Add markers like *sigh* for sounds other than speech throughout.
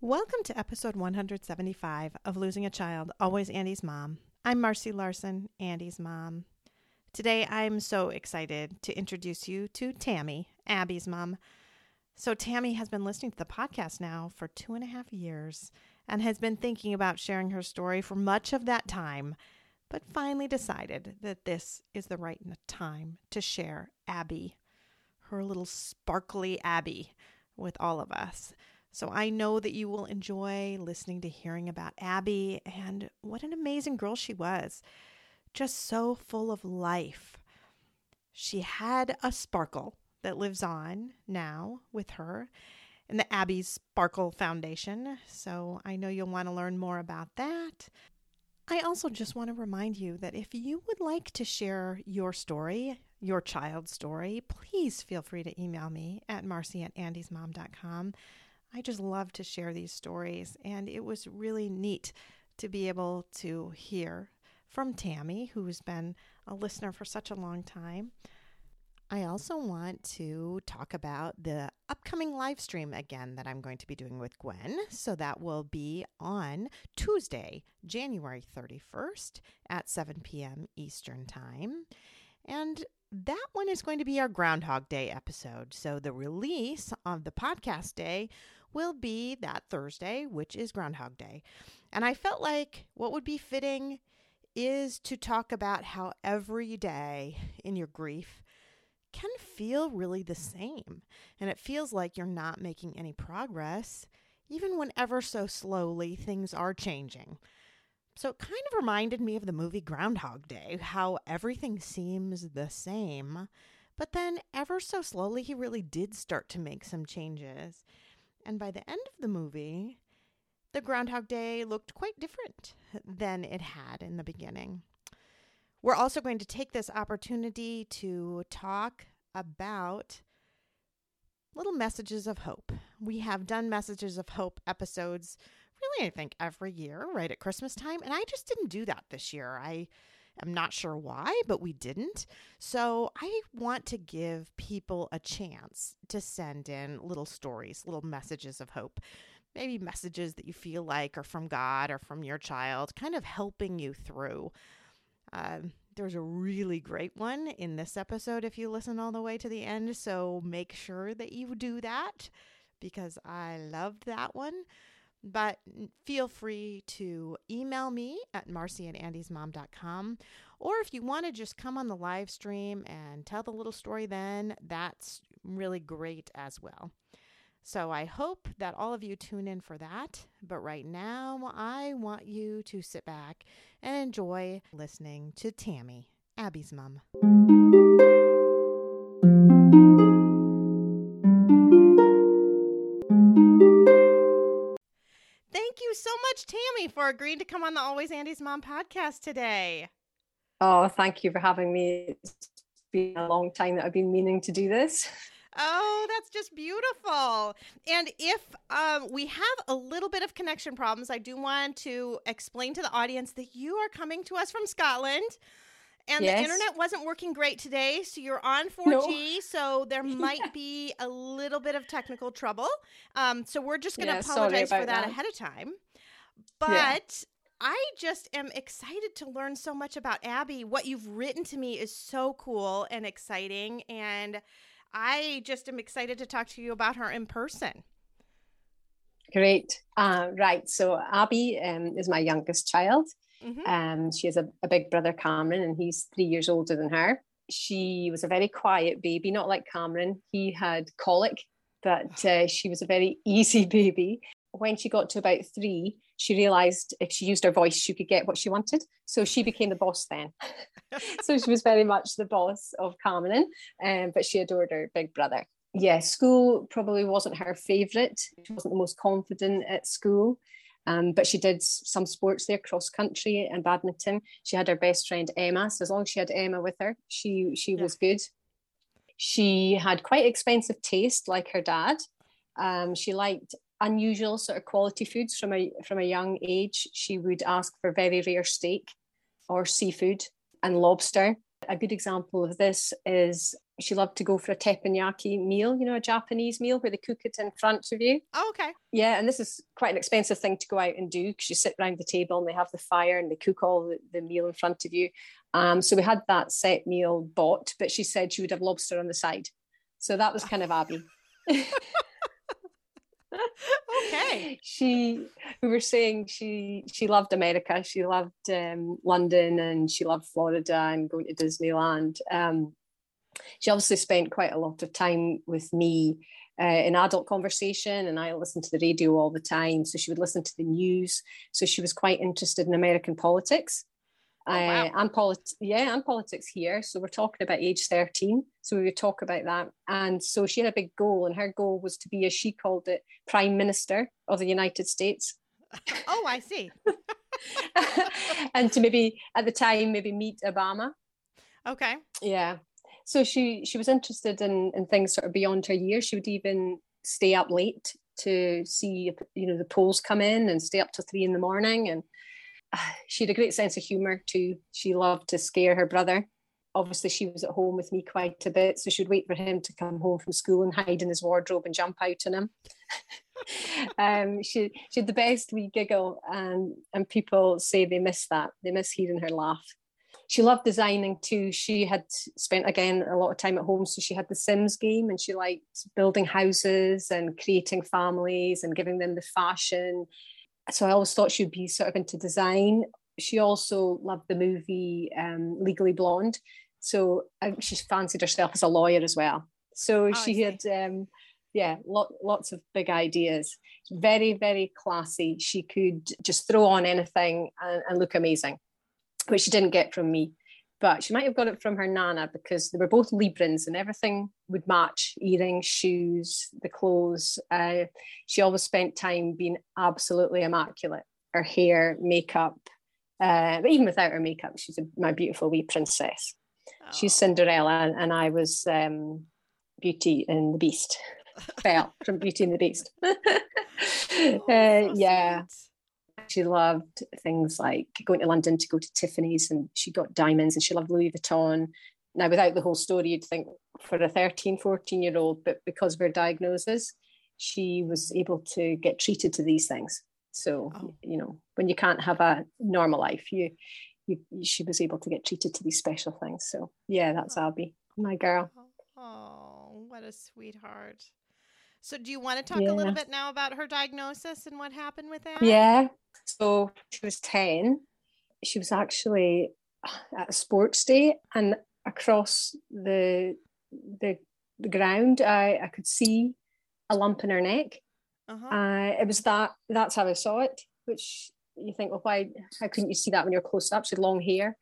Welcome to episode 175 of Losing a Child, Always Andy's Mom. I'm Marcy Larson, Andy's mom. Today I'm so excited to introduce you to Tammy, Abby's mom. So, Tammy has been listening to the podcast now for two and a half years and has been thinking about sharing her story for much of that time, but finally decided that this is the right time to share Abby, her little sparkly Abby, with all of us. So I know that you will enjoy listening to hearing about Abby and what an amazing girl she was. Just so full of life. She had a sparkle that lives on now with her in the Abby Sparkle Foundation. So I know you'll want to learn more about that. I also just want to remind you that if you would like to share your story, your child's story, please feel free to email me at marcy at andysmom.com. I just love to share these stories, and it was really neat to be able to hear from Tammy, who's been a listener for such a long time. I also want to talk about the upcoming live stream again that I'm going to be doing with Gwen. So that will be on Tuesday, January 31st at 7 p.m. Eastern Time. And that one is going to be our Groundhog Day episode. So the release of the podcast day will be that Thursday, which is Groundhog Day. And I felt like what would be fitting is to talk about how every day in your grief can feel really the same. And it feels like you're not making any progress, even when ever so slowly things are changing. So it kind of reminded me of the movie Groundhog Day, how everything seems the same. But then, ever so slowly, he really did start to make some changes. And by the end of the movie, the Groundhog Day looked quite different than it had in the beginning. We're also going to take this opportunity to talk about little messages of hope. We have done messages of hope episodes really, I think, every year, right at Christmas time. And I just didn't do that this year. I am not sure why, but we didn't. So I want to give people a chance to send in little stories, little messages of hope. Maybe messages that you feel like are from God or from your child, kind of helping you through. Um, there's a really great one in this episode if you listen all the way to the end. So make sure that you do that because I loved that one. But feel free to email me at marcy at andysmom.com. Or if you want to just come on the live stream and tell the little story then, that's really great as well. So I hope that all of you tune in for that. But right now, I want you to sit back and enjoy listening to Tammy, Abby's mom. Much, Tammy, for agreeing to come on the Always Andy's Mom podcast today. Oh, thank you for having me. It's been a long time that I've been meaning to do this. Oh, that's just beautiful. And if um, we have a little bit of connection problems, I do want to explain to the audience that you are coming to us from Scotland. And yes. the internet wasn't working great today, so you're on 4G, no. so there *laughs* might yeah. be a little bit of technical trouble. Um, so we're just going to yeah, apologize for that, that, ahead of time. But yeah. I just am excited to learn so much about Abby. What you've written to me is so cool and exciting. And I just am excited to talk to you about her in person. Great. Uh, right. So Abby um, is my youngest child. Mm-hmm. Um, she has a, a big brother, Cameron, and he's three years older than her. She was a very quiet baby, not like Cameron. He had colic, but *sighs* uh, she was a very easy *laughs* baby. when she got to about three, she realized if she used her voice, she could get what she wanted. So she became the boss then. *laughs* so she was very much the boss of Cameron, um, but she adored her big brother. Yeah, school probably wasn't her favorite. She wasn't the most confident at school. Um, but she did some sports there, cross country and badminton. She had her best friend Emma. So as long as she had Emma with her, she she yeah. was good. She had quite expensive taste, like her dad. Um, she liked unusual sort of quality foods from a from a young age. She would ask for very rare steak or seafood and lobster. A good example of this is she loved to go for a teppanyaki meal, you know, a Japanese meal where they cook it in front of you. Oh, okay. Yeah, and this is quite an expensive thing to go out and do because you sit around the table and they have the fire and they cook all the, the meal in front of you. Um, so we had that set meal bought, but she said she would have lobster on the side. So that was kind of *laughs* Abby. *laughs* okay. She, we were saying she she loved America. She loved um, London and she loved Florida and going to Disneyland. Um, she obviously spent quite a lot of time with me uh, in adult conversation, and I listened to the radio all the time. So she would listen to the news. So she was quite interested in American politics. Oh, wow. uh, and polit- yeah, and politics here. So we're talking about age 13. So we would talk about that. And so she had a big goal, and her goal was to be, as she called it, Prime Minister of the United States. Oh, I see. *laughs* *laughs* and to maybe at the time, maybe meet Obama. Okay. Yeah. So she she was interested in, in things sort of beyond her years. She would even stay up late to see you know the polls come in and stay up till three in the morning and *sighs* she had a great sense of humor too. She loved to scare her brother. Obviously, she was at home with me quite a bit, so she'd wait for him to come home from school and hide in his wardrobe and jump out on him. *laughs* um, she she had the best wee giggle, and and people say they miss that. They miss hearing her laugh. She loved designing too. She had spent again a lot of time at home, so she had the Sims game, and she liked building houses and creating families and giving them the fashion so I always thought she'd be sort of into design. She also loved the movie um, Legally Blonde, so um, she fancied herself as a lawyer as well. So oh, she had, um, yeah, lot, lots of big ideas. Very, very classy. She could just throw on anything and, and look amazing, which she didn't get from me but she might have got it from her nana because they were both Librans and everything would match earrings, shoes, the clothes. Uh, she always spent time being absolutely immaculate. Her hair, makeup, uh, but even without her makeup, she's a, my beautiful wee princess. Oh. She's Cinderella, and I was um, Beauty and the Beast. *laughs* Belle from Beauty and the Beast. *laughs* oh, uh, yeah. She loved things like going to London to go to Tiffany's and she got diamonds and she loved Louis Vuitton. Now, without the whole story, you'd think for a 13, 14 year old, but because of her diagnosis, she was able to get treated to these things. So, oh. you know, when you can't have a normal life, you, you, she was able to get treated to these special things. So, yeah, that's oh. Abby, my girl. Oh, oh what a sweetheart. So, do you want to talk yeah. a little bit now about her diagnosis and what happened with that? Yeah. So, she was 10. She was actually at a sports day, and across the the, the ground, I, I could see a lump in her neck. Uh-huh. Uh, it was that. That's how I saw it. Which you think, well, why? How couldn't you see that when you're close up? She had long hair.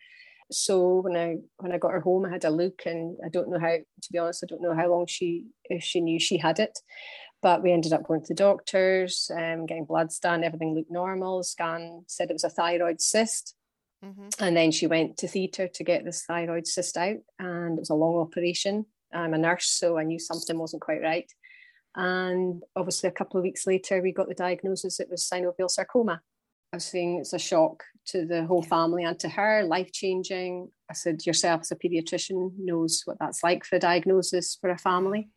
So when I when I got her home, I had a look, and I don't know how. To be honest, I don't know how long she if she knew she had it. But we ended up going to the doctors, um, getting bloods done. Everything looked normal. Scan said it was a thyroid cyst. Mm-hmm. And then she went to theatre to get this thyroid cyst out, and it was a long operation. I'm a nurse, so I knew something wasn't quite right. And obviously, a couple of weeks later, we got the diagnosis it was synovial sarcoma. I was saying it's a shock to the whole family and to her, life changing. I said, yourself as a pediatrician knows what that's like for a diagnosis for a family.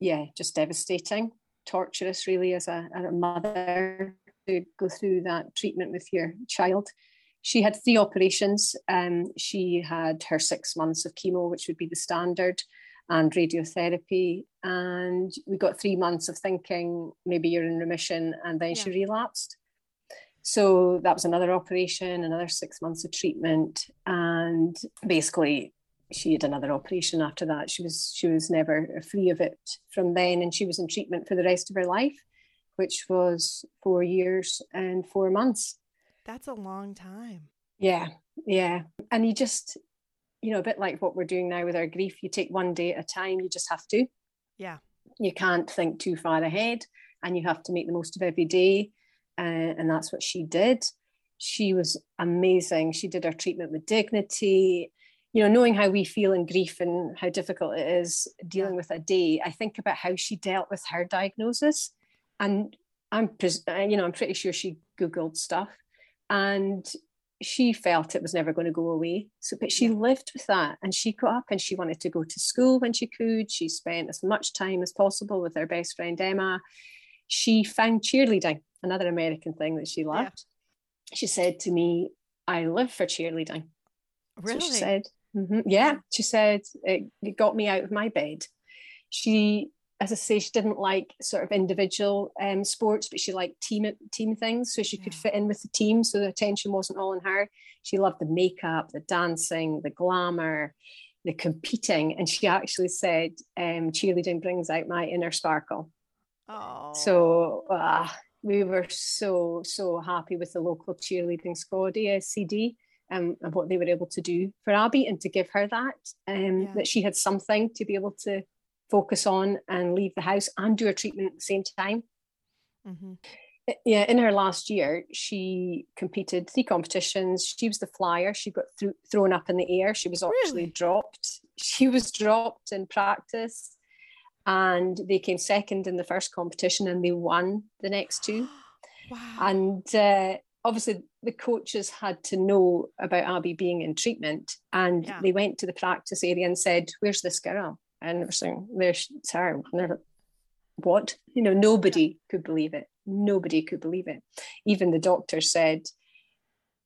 Yeah, just devastating, torturous, really, as a, as a mother to go through that treatment with your child. She had three operations. Um, she had her six months of chemo, which would be the standard, and radiotherapy. And we got three months of thinking maybe you're in remission, and then yeah. she relapsed. So that was another operation, another six months of treatment, and basically she had another operation after that. She was she was never free of it from then, and she was in treatment for the rest of her life, which was four years and four months. That's a long time. Yeah, yeah. And you just, you know, a bit like what we're doing now with our grief, you take one day at a time, you just have to. Yeah. You can't think too far ahead and you have to make the most of every day. Uh, and that's what she did. She was amazing. She did her treatment with dignity. You know, knowing how we feel in grief and how difficult it is dealing with a day, I think about how she dealt with her diagnosis. And I'm, uh, you know, I'm pretty sure she Googled stuff and she felt it was never going to go away. So, but she lived with that and she got up and she wanted to go to school when she could. She spent as much time as possible with her best friend Emma. She found cheerleading, another American thing that she loved. Yeah. She said to me, I live for cheerleading. Really? So she said, mm-hmm. yeah, she said, it, it got me out of my bed. She as I say, she didn't like sort of individual um, sports, but she liked team team things, so she yeah. could fit in with the team. So the attention wasn't all on her. She loved the makeup, the dancing, the glamour, the competing, and she actually said, um, "Cheerleading brings out my inner sparkle." Oh, so uh, we were so so happy with the local cheerleading squad, ASCD. Um, and what they were able to do for Abby and to give her that, um, yeah. that she had something to be able to focus on and leave the house and do a treatment at the same time. Mm-hmm. Yeah, in her last year, she competed three competitions. She was the flyer. She got th- thrown up in the air. She was actually really? dropped. She was dropped in practice, and they came second in the first competition, and they won the next two. *gasps* wow! And uh, obviously, the coaches had to know about Abby being in treatment, and yeah. they went to the practice area and said, "Where's this girl?" and they're saying, "There's her." what? You know, nobody could believe it. Nobody could believe it. Even the doctor said,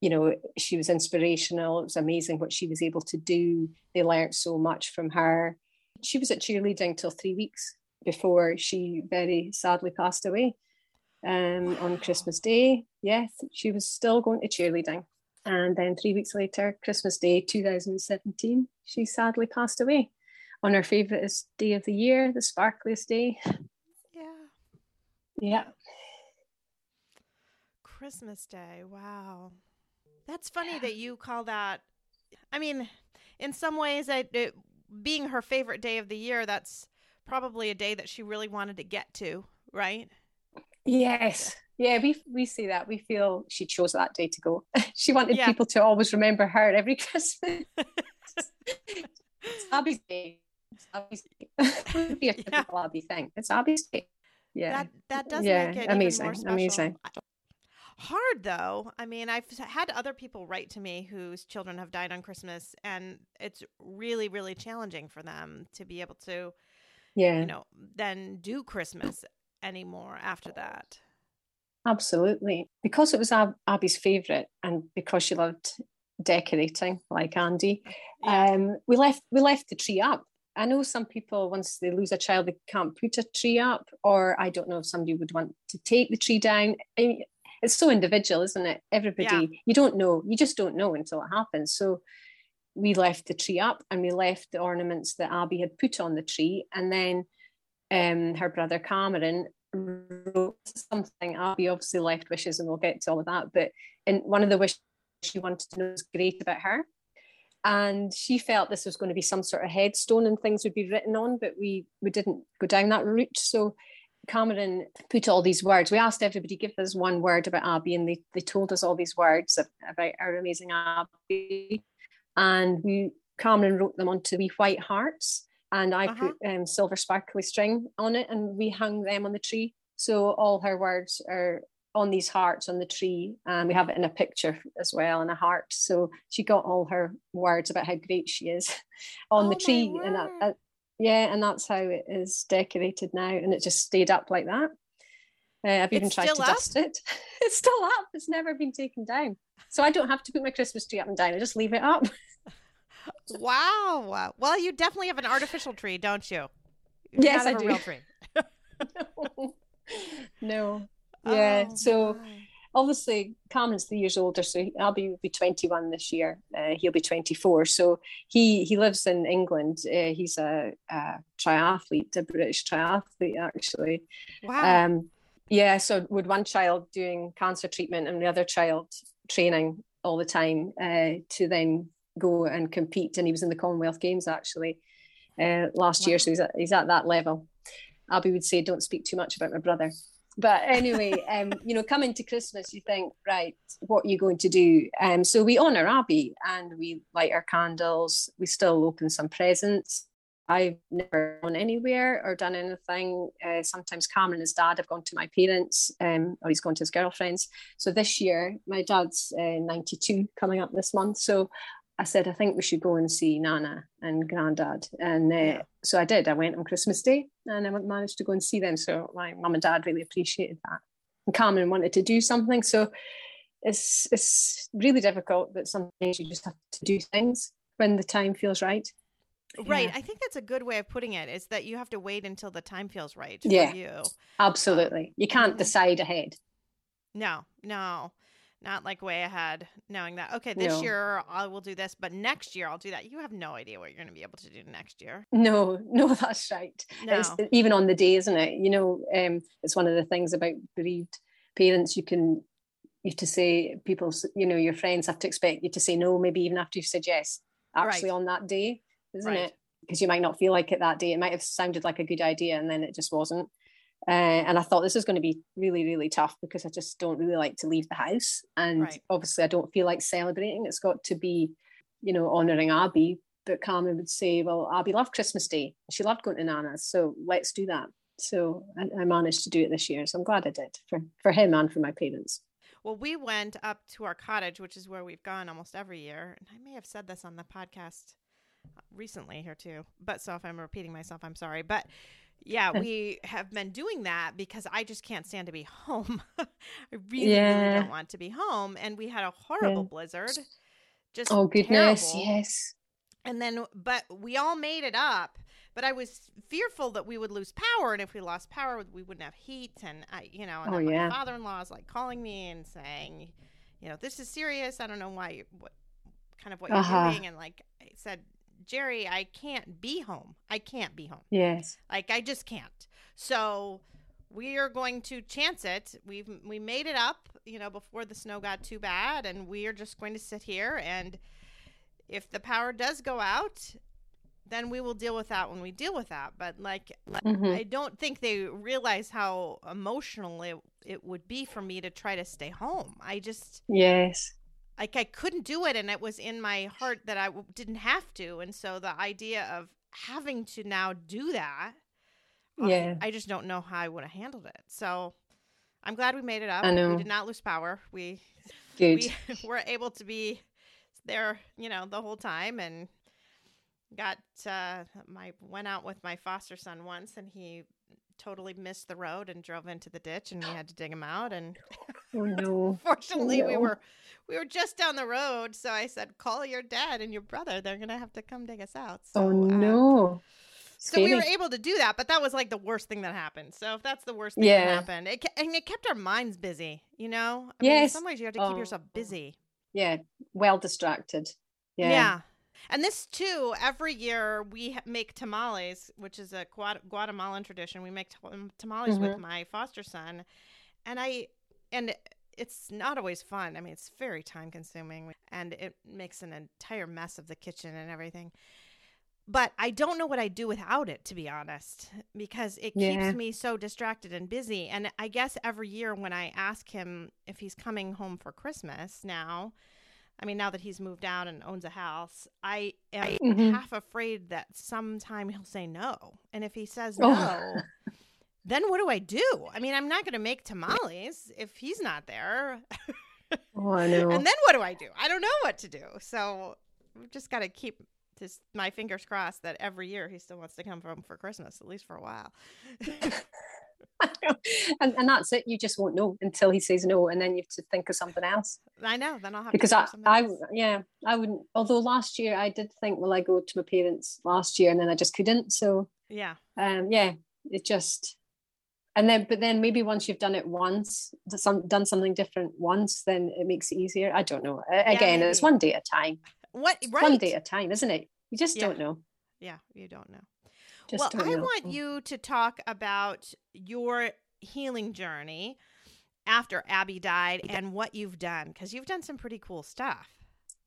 you know, she was inspirational. It was amazing what she was able to do. They learned so much from her. She was at cheerleading till three weeks before she very sadly passed away um, on Christmas Day. Yes, she was still going to cheerleading. And then three weeks later, Christmas Day 2017, she sadly passed away on her favourite day of the year, the sparkliest day. Yeah. Yeah. Christmas Day. Wow. That's funny that you call that. I mean, in some ways, I, it, being her favorite day of the year, that's probably a day that she really wanted to get to, right? Yes. Yeah, we we see that. We feel she chose that day to go. *laughs* she wanted yeah. people to always remember her every *laughs* Christmas. it's Abby's day. It's Abby's day. it *laughs* would be a typical yeah. Abby thing. It's Abby's day. Yeah. That that does yeah. make it amazing. Amazing. Hard though. I mean, I've had other people write to me whose children have died on Christmas, and it's really, really challenging for them to be able to, yeah, you know, then do Christmas anymore after that. Absolutely, because it was Ab- Abby's favorite, and because she loved decorating like Andy. Yeah. Um, we left we left the tree up I know some people, once they lose a child, they can't put a tree up, or I don't know if somebody would want to take the tree down. I mean, it's so individual, isn't it? Everybody, yeah. you don't know, you just don't know until it happens. So we left the tree up and we left the ornaments that Abby had put on the tree. And then um, her brother Cameron wrote something. Abby obviously left wishes, and we'll get to all of that. But in one of the wishes she wanted to know was great about her and she felt this was going to be some sort of headstone and things would be written on but we we didn't go down that route so cameron put all these words we asked everybody give us one word about abby and they, they told us all these words about our amazing abby and we cameron wrote them onto wee white hearts and i uh-huh. put um, silver sparkly string on it and we hung them on the tree. So all her words are on these hearts on the tree and we have it in a picture as well in a heart. So she got all her words about how great she is *laughs* on oh the tree and yeah and that's how it is decorated now and it just stayed up like that uh, I've even it's tried to up? dust it. *laughs* It's still up. It's never been taken down. So I don't have to put my Christmas tree up and down. I just leave it up. *laughs* wow. Well, you definitely have an artificial tree, don't you? you yes, I do. *laughs* no. no. Yeah. Oh, so my. Obviously Cameron's three years older, so I'll be, be 21 this year. Uh, he'll be 24. So he he lives in England. Uh, he's a, a, triathlete, a British triathlete actually. Wow. Um, Yeah, so with one child doing cancer treatment and the other child training all the time uh, to then go and compete. And he was in the Commonwealth Games actually uh, last wow. year, so he's at, he's at that level. Abby would say, "Don't speak too much about my brother." But anyway, um, you know, coming to Christmas, you think, right, what are you going to do? Um, so we honour Abby and we light our candles. We still open some presents. I've never gone anywhere or done anything. Uh, sometimes Cameron, and his dad, have gone to my parents, um, or he's gone to his girlfriends. So this year, my dad's uh, 92 coming up this month. So I said, I think we should go and see Nana and Granddad. And uh, yeah. so I did. I went on Christmas Day and I managed to go and see them. So my mum and dad really appreciated that. And Cameron wanted to do something. So it's, it's really difficult, that sometimes you just have to do things when the time feels right. Right. Yeah. I think that's a good way of putting it is that you have to wait until the time feels right yeah, you. Absolutely. You can't mm-hmm. decide ahead. No, no not like way ahead knowing that okay this no. year i will do this but next year i'll do that you have no idea what you're going to be able to do next year no *laughs* no that's right no. It's, even on the day isn't it you know um, it's one of the things about bereaved parents you can you have to say people you know your friends have to expect you to say no maybe even after you suggest actually right. on that day isn't right. it because you might not feel like it that day it might have sounded like a good idea and then it just wasn't uh, and I thought this is going to be really, really tough because I just don't really like to leave the house. And right. obviously, I don't feel like celebrating. It's got to be, you know, honouring Abby. But Cameron would say, well, Abby loved Christmas Day. She loved going to Nana's. So let's do that. So I, I managed to do it this year. So I'm glad I did for, for him and for my parents. Well, we went up to our cottage, which is where we've gone almost every year. And I may have said this on the podcast recently here too. But so if I'm repeating myself, I'm sorry. But yeah, we have been doing that because I just can't stand to be home. *laughs* I really, yeah. really don't want to be home. And we had a horrible yeah. blizzard. Just oh goodness, terrible. yes. And then, but we all made it up. But I was fearful that we would lose power, and if we lost power, we wouldn't have heat. And I, you know, and oh, yeah. my father-in-law is like calling me and saying, you know, this is serious. I don't know why, you, what kind of what you're uh-huh. doing. And like I said, Jerry, I can't be home. I can't be home. Yes. Like I just can't. So we are going to chance it. We've we made it up, you know, before the snow got too bad, and we are just going to sit here. And if the power does go out, then we will deal with that when we deal with that. But like, mm-hmm. I don't think they realize how emotional it, it would be for me to try to stay home. I just yes like I couldn't do it and it was in my heart that I didn't have to and so the idea of having to now do that yeah I, I just don't know how I would have handled it so I'm glad we made it up I know. we did not lose power we Good. we *laughs* were able to be there you know the whole time and got uh my went out with my foster son once and he totally missed the road and drove into the ditch and we had to dig him out and oh no. *laughs* fortunately oh, no. we were we were just down the road. So i said call your dad and your brother. They're gonna have to come dig us out. So, oh no. uh, so we were able to do that but that was like the worst thing that happened. So if that's the worst thing yeah. that happened it, and it kept our minds busy you know? I yes. Mean, in some ways you have to keep oh. yourself busy. Yeah. Well distracted. Yeah. Yeah and this too, every year we make tamales, which is a Guatemalan tradition. We make tamales mm-hmm. with my foster son, and I and it's not always fun. I mean, it's very time consuming, and it makes an entire mess of the kitchen and everything. But I don't know what I'd do without it, to be honest, because it yeah. keeps me so distracted and busy. And I guess every year when I ask him if he's coming home for Christmas now, I mean, now that he's moved out and owns a house, I am mm-hmm. half afraid that sometime he'll say no. And if he says oh. no, *laughs* then what do I do? I mean, I'm not going to make tamales if he's not there. *laughs* oh, I know. And then what do I do? I don't know what to do. So we've just got to keep just my fingers crossed that every year he still wants to come home for Christmas, at least for a while. *laughs* *laughs* and, and that's it. You just won't know until he says no, and then you have to think of something else. I know. Then I'll have because I, I, yeah, I wouldn't. Although last year I did think, well, I go to my parents last year, and then I just couldn't. So yeah, um, yeah, it just, and then, but then maybe once you've done it once, some done something different once, then it makes it easier. I don't know. Again, yeah, it's one day at a time. What right? One day at a time, isn't it? You just yeah. don't know. Yeah, you don't know. Well, I know. want you to talk about your healing journey after Abby died and what you've done because you've done some pretty cool stuff.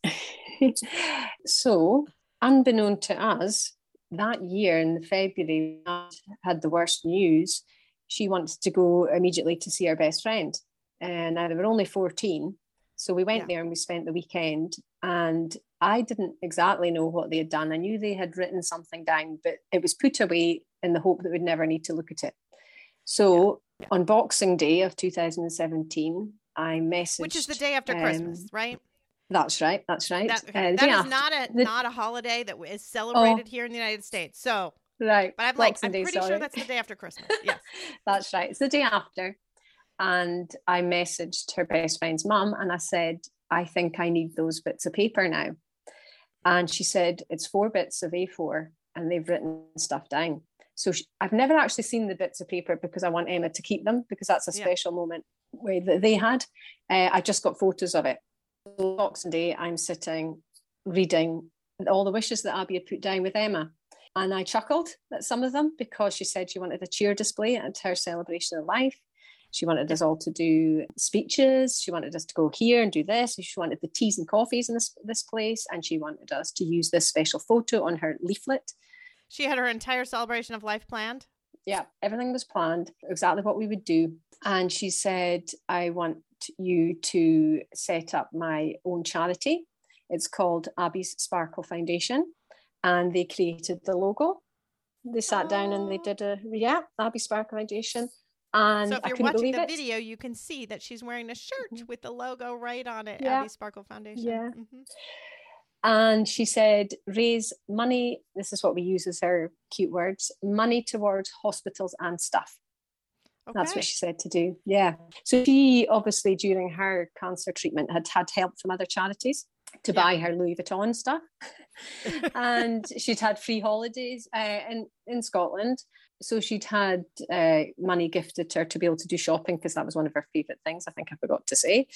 *laughs* so, unbeknown to us, that year in February, had the worst news. She wanted to go immediately to see her best friend. And now they were only 14. So we went yeah. there and we spent the weekend. And I didn't exactly know what they had done. I knew they had written something down, but it was put away in the hope that we'd never need to look at it. So yeah. on Boxing Day of 2017, I messaged. Which is the day after um, Christmas, right? That's right. That's right. That, okay. uh, that is after, not a the, not a holiday that is celebrated oh, here in the United States. So right, but I'm like I'm pretty sure that's the day after Christmas. *laughs* Yes, that's right. It's the day after, and I messaged her best friend's mum and I said, I think I need those bits of paper now, and she said it's four bits of A4 and they've written stuff down. So she, I've never actually seen the bits of paper because I want Emma to keep them because that's a special yeah. moment where that they had. Uh, I just got photos of it Boxing Day, I'm sitting reading all the wishes that Abby had put down with Emma. And I chuckled at some of them because she said she wanted a cheer display at her celebration of life. She wanted us all to do speeches. She wanted us to go here and do this. She wanted the teas and coffees in this, this place. And she wanted us to use this special photo on her leaflet. She had her entire celebration of life planned? Yeah, everything was planned, exactly what we would do. And she said, I want you to set up my own charity. It's called Abby's Sparkle Foundation, and they created the logo. They sat oh. down and they oh. did a yeah Abby Sparkle Foundation. And so if you're watching the it. video, you can see that she's wearing a shirt mm-hmm. with the logo right on it, yeah. Abby Sparkle Foundation. Yeah. Mm-hmm. And she said, raise money. This is what we use as her cute words money towards hospitals and stuff. Okay. That's what she said to do. Yeah. So she obviously during her cancer treatment had had help from other charities to yeah. buy her Louis Vuitton stuff. *laughs* and she'd had free holidays uh, in, in Scotland so she'd had uh, money gifted to her to be able to do shopping because that was one of her favourite things. I think I forgot to say.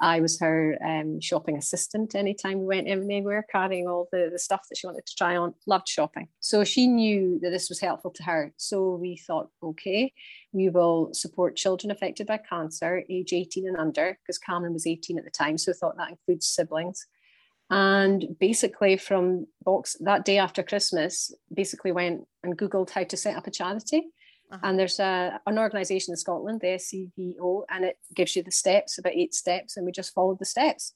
I was her um, shopping assistant anytime we went anywhere, carrying all the, the stuff that she wanted to try on. Loved shopping. So she knew that this was helpful to her. So we thought, okay, we will support children affected by cancer, age 18 and under, because Cameron was 18 at the time. So thought that includes siblings and basically from box that day after christmas basically went and googled how to set up a charity. Uh-huh. and there's a, an organization in scotland the scvo and it gives you the steps about eight steps and we just followed the steps.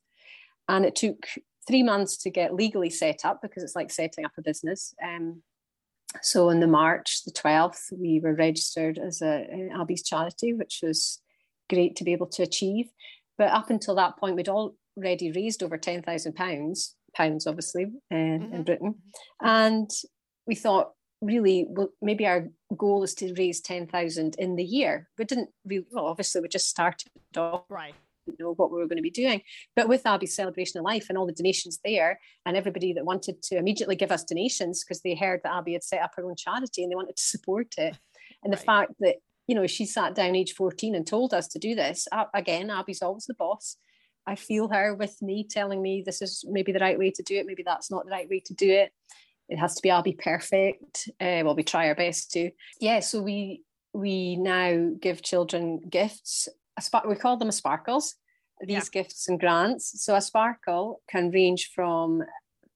And it took three months to get legally set up because it's like setting up a business. Um, so in the march the 12th we were registered as a, an abby's charity which was great to be able to achieve. But up until that point we'd all already raised over ten thousand pounds, pounds obviously uh, mm-hmm. in Britain, and we thought really well maybe our goal is to raise ten thousand in the year. We didn't really well obviously we just started off right know what we were going to be doing. But with Abby's celebration of life and all the donations there, and everybody that wanted to immediately give us donations because they heard that Abby had set up her own charity and they wanted to support it, *laughs* and right. the fact that you know she sat down age 14 and told us to do this again abby's always the boss I feel her with me telling me this is maybe the right way to do it, maybe that's not the right way to do it. It has to be I'll be perfect. Uh, well, we try our best to. Yeah, so we we now give children gifts. We call them sparkles. These yeah. gifts and grants. So a sparkle can range from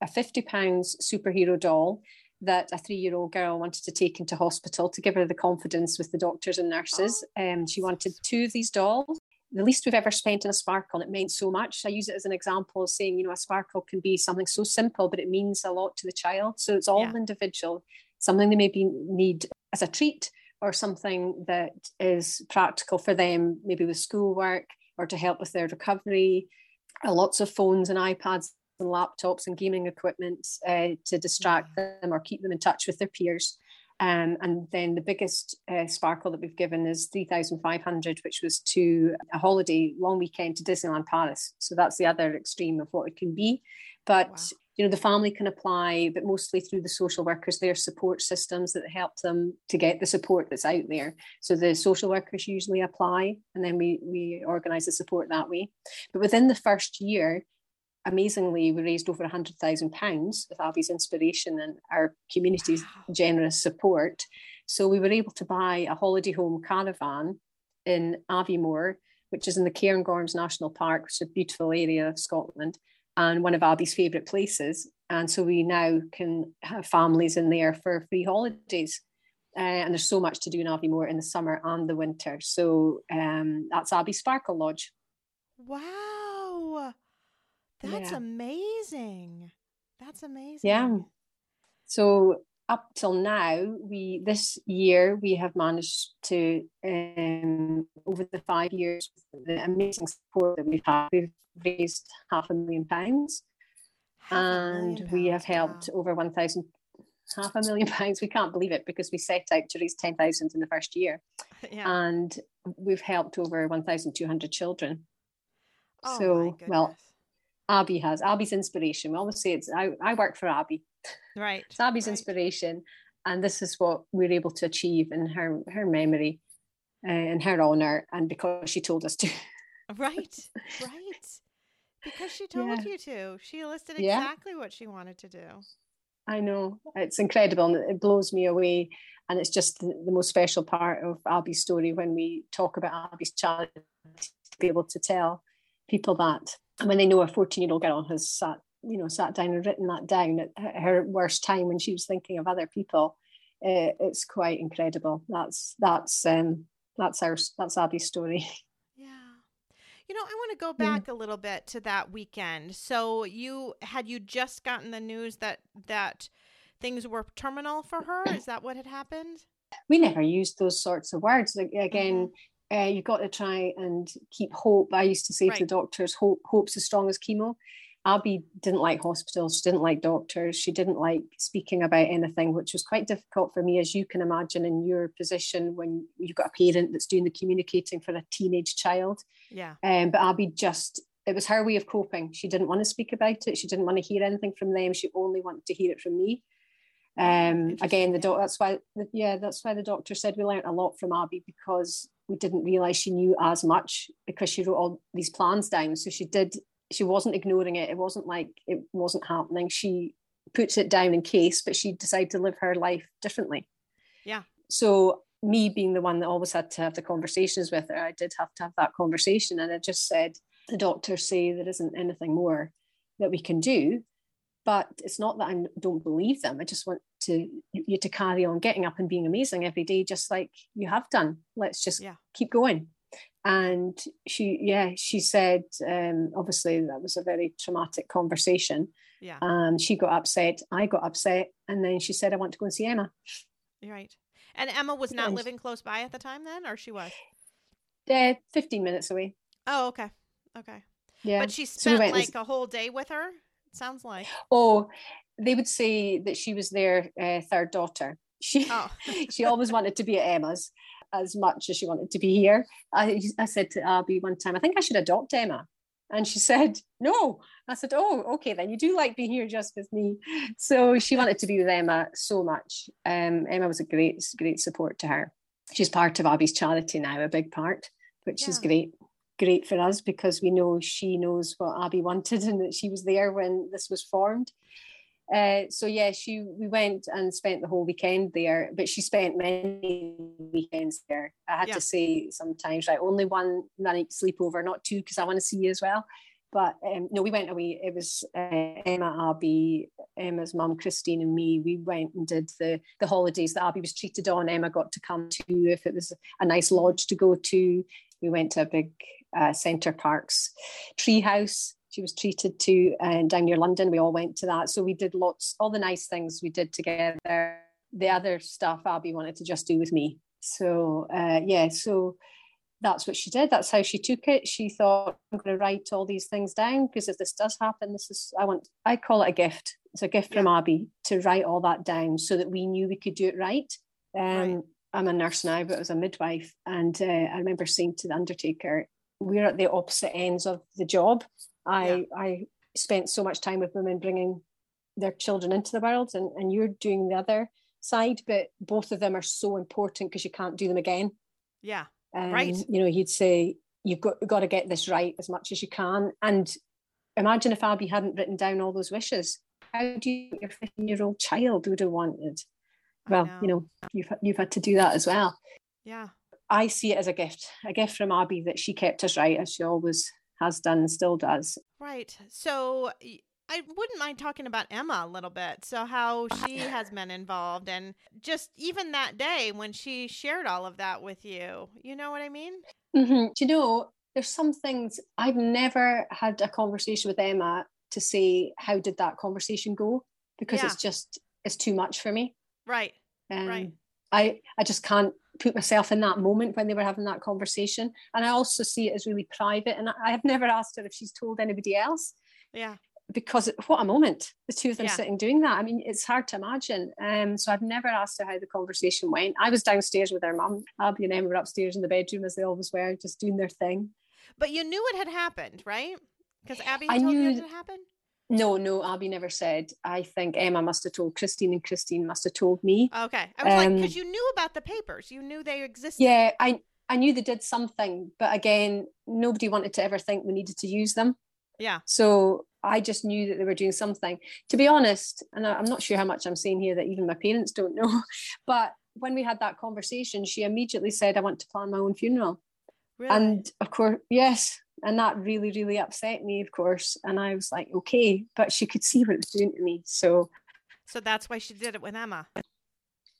a fifty pounds superhero doll that a three-year-old girl wanted to take into hospital to give her the confidence with the doctors and nurses. Oh. Um, she wanted two of these dolls the least we've ever spent in a sparkle. And It meant so much. I use it as an example of saying, you know, a sparkle can be something so simple, but it means a lot to the child. So it's all yeah. individual, something they maybe need as a treat or something that is practical for them, maybe with schoolwork or to help with their recovery. Uh, lots of phones and iPads and laptops and gaming equipment uh, to distract them or keep them in touch with their peers. Um, and then the biggest uh, sparkle that we've given is 3,500, which was to a holiday long weekend to Disneyland Paris. So that's the other extreme of what it can be. But wow. you know, the family can apply, but mostly through the social workers, their support systems that help them to get the support that's out there. So the social workers usually apply, and then we we organise the support that way. But within the first year, amazingly, we raised over £100,000 with Abby's inspiration and our community's wow. generous support. So we were able to buy a holiday home caravan in Aviemore, which is in the Cairngorms National Park, which is a beautiful area of Scotland and one of Abby's favourite places. And so we now can have families in there for free holidays. Uh, and there's so much to do in Aviemore in the summer and the winter. So um, that's Abby Sparkle Lodge. Wow. That's yeah. amazing. That's amazing. Yeah. So up till now, we this year we have managed to um, over the five years, the amazing support that we've had, we've raised half a million pounds, half and million we have helped wow. over one thousand half a million *laughs* pounds. We can't believe it because we set out to raise 10,000 in the first year. *laughs* Yeah. And we've helped over 1,200 children. Oh so, well, Abby has. Abby's inspiration. We always say it's, I, I work for Abby. Right. it's Abby's right. inspiration. And this is what we're able to achieve in her, her memory, uh, in her honour, and because she told us to. right, *laughs* right. Because she told yeah. you to. She listed exactly yeah. what she wanted to do. I know it's incredible and it blows me away. And it's just the, the most special part of Abby's story when we talk about Abby's child to be able to tell people that. And when they know a 14 year old girl has sat, you know, sat down and written that down at her worst time when she was thinking of other people, uh, it's quite incredible. That's that's um, that's our that's Abby's story. *laughs* Yeah, you know, I want to go back yeah. a little bit to that weekend. So you had you just gotten the news that that things were terminal for her? Is that what had happened? We never used those sorts of words. Again, mm-hmm. Uh, you've got to try and keep hope. I used to say right. to the doctors, hope hope's as strong as chemo. Abby didn't like hospitals, she didn't like doctors, she didn't like speaking about anything, which was quite difficult for me, as you can imagine, in your position when you've got a parent that's doing the communicating for a teenage child. Yeah. Um, but Abby just, it was her way of coping. She didn't want to speak about it, she didn't want to hear anything from them, she only wanted to hear it from me. Um, again, the doc, that's why, yeah, that's why the doctor said we learned a lot from Abby because we didn't realize she knew as much because she wrote all these plans down. So she did she wasn't ignoring it. It wasn't like it wasn't happening. She puts it down in case, but she decided to live her life differently. Yeah. So me being the one that always had to have the conversations with her, I did have to have that conversation. And I just said, the doctors say there isn't anything more that we can do. But it's not that I don't believe them. I just want to you to carry on getting up and being amazing every day, just like you have done. Let's just yeah. keep going. And she yeah she said um, obviously that was a very traumatic conversation. Yeah. And she got upset i got upset and then she said i want to go and see emma. Right. And emma was not and living close by at the time then or she was? Yeah 15 minutes away. Oh okay. Okay. Yeah. But she spent so we like a whole day with her it sounds like. Oh they would say that she was their uh, third daughter *laughs* she oh. *laughs* she always wanted to be at emma's as much as she wanted to be here. I, I said to Abby one time, I think I should adopt Emma. And she said, No. I said, Oh, okay, then you do like being here just with me. So she wanted to be with Emma so much. Um, Emma was a great, great support to her. She's part of Abby's charity now, a big part, which yeah. is great. Great for us because we know she knows what Abby wanted and that she was there when this was formed. Uh, so yeah, she we went and spent the whole weekend there, but she spent many weekends there. I had yeah. to say sometimes, right, only one night sleepover, not two, because I want to see you as well. But um, no, we went away. It was uh, Emma, Abby, Emma's mum, Christine, and me. We went and did the the holidays that Abby was treated on. Emma got to come to if it was a nice lodge to go to. We went to a big uh, Center Parcs treehouse she was treated to uh, down near London. We all went to that. So we did lots, all the nice things we did together. The other stuff Abby wanted to just do with me. So uh, yeah, so that's what she did. That's how she took it. She thought, I'm going to write all these things down because if this does happen, this is, I want, I call it a gift. It's a gift yeah. from Abby to write all that down so that we knew we could do it right. Um, right. I'm a nurse now, but I was a midwife. And uh, I remember saying to the undertaker, we're at the opposite ends of the job. I yeah. I spent so much time with women bringing their children into the world, and and you're doing the other side, but both of them are so important because you can't do them again. Yeah, um, right. You know, you'd say you've got got to get this right as much as you can, and imagine if Abby hadn't written down all those wishes. How do you, your 15 year old child would have wanted? Well, know. you know, you've you've had to do that as well. Yeah. I see it as a gift, a gift from Abby that she kept us right as she always has done and still does. Right. So I wouldn't mind talking about Emma a little bit. So, how she has been involved, and just even that day when she shared all of that with you. You know what I mean? Mm-hmm. Do you know, there's some things I've never had a conversation with Emma to say, how did that conversation go? Because yeah. it's just, it's too much for me. Right. Um, right. I, I just can't put myself in that moment when they were having that conversation. And I also see it as really private. And I have never asked her if she's told anybody else. Yeah. Because what a moment, the two of them yeah. sitting doing that. I mean, it's hard to imagine. Um, so I've never asked her how the conversation went. I was downstairs with her mum. Abby and Emma were upstairs in the bedroom as they always were, just doing their thing. But you knew it had happened, right? Because Abby I told knew, you it had happened. No, no, Abby never said. I think Emma must have told Christine, and Christine must have told me. Okay, I was um, like, because you knew about the papers, you knew they existed. Yeah, I I knew they did something, but again, nobody wanted to ever think we needed to use them. Yeah. So I just knew that they were doing something. To be honest, and I'm not sure how much I'm saying here that even my parents don't know, *laughs* but when we had that conversation, she immediately said, "I want to plan my own funeral." Really? And of course, yes, and that really really upset me of course and i was like okay but she could see what it was doing to me so so that's why she did it with emma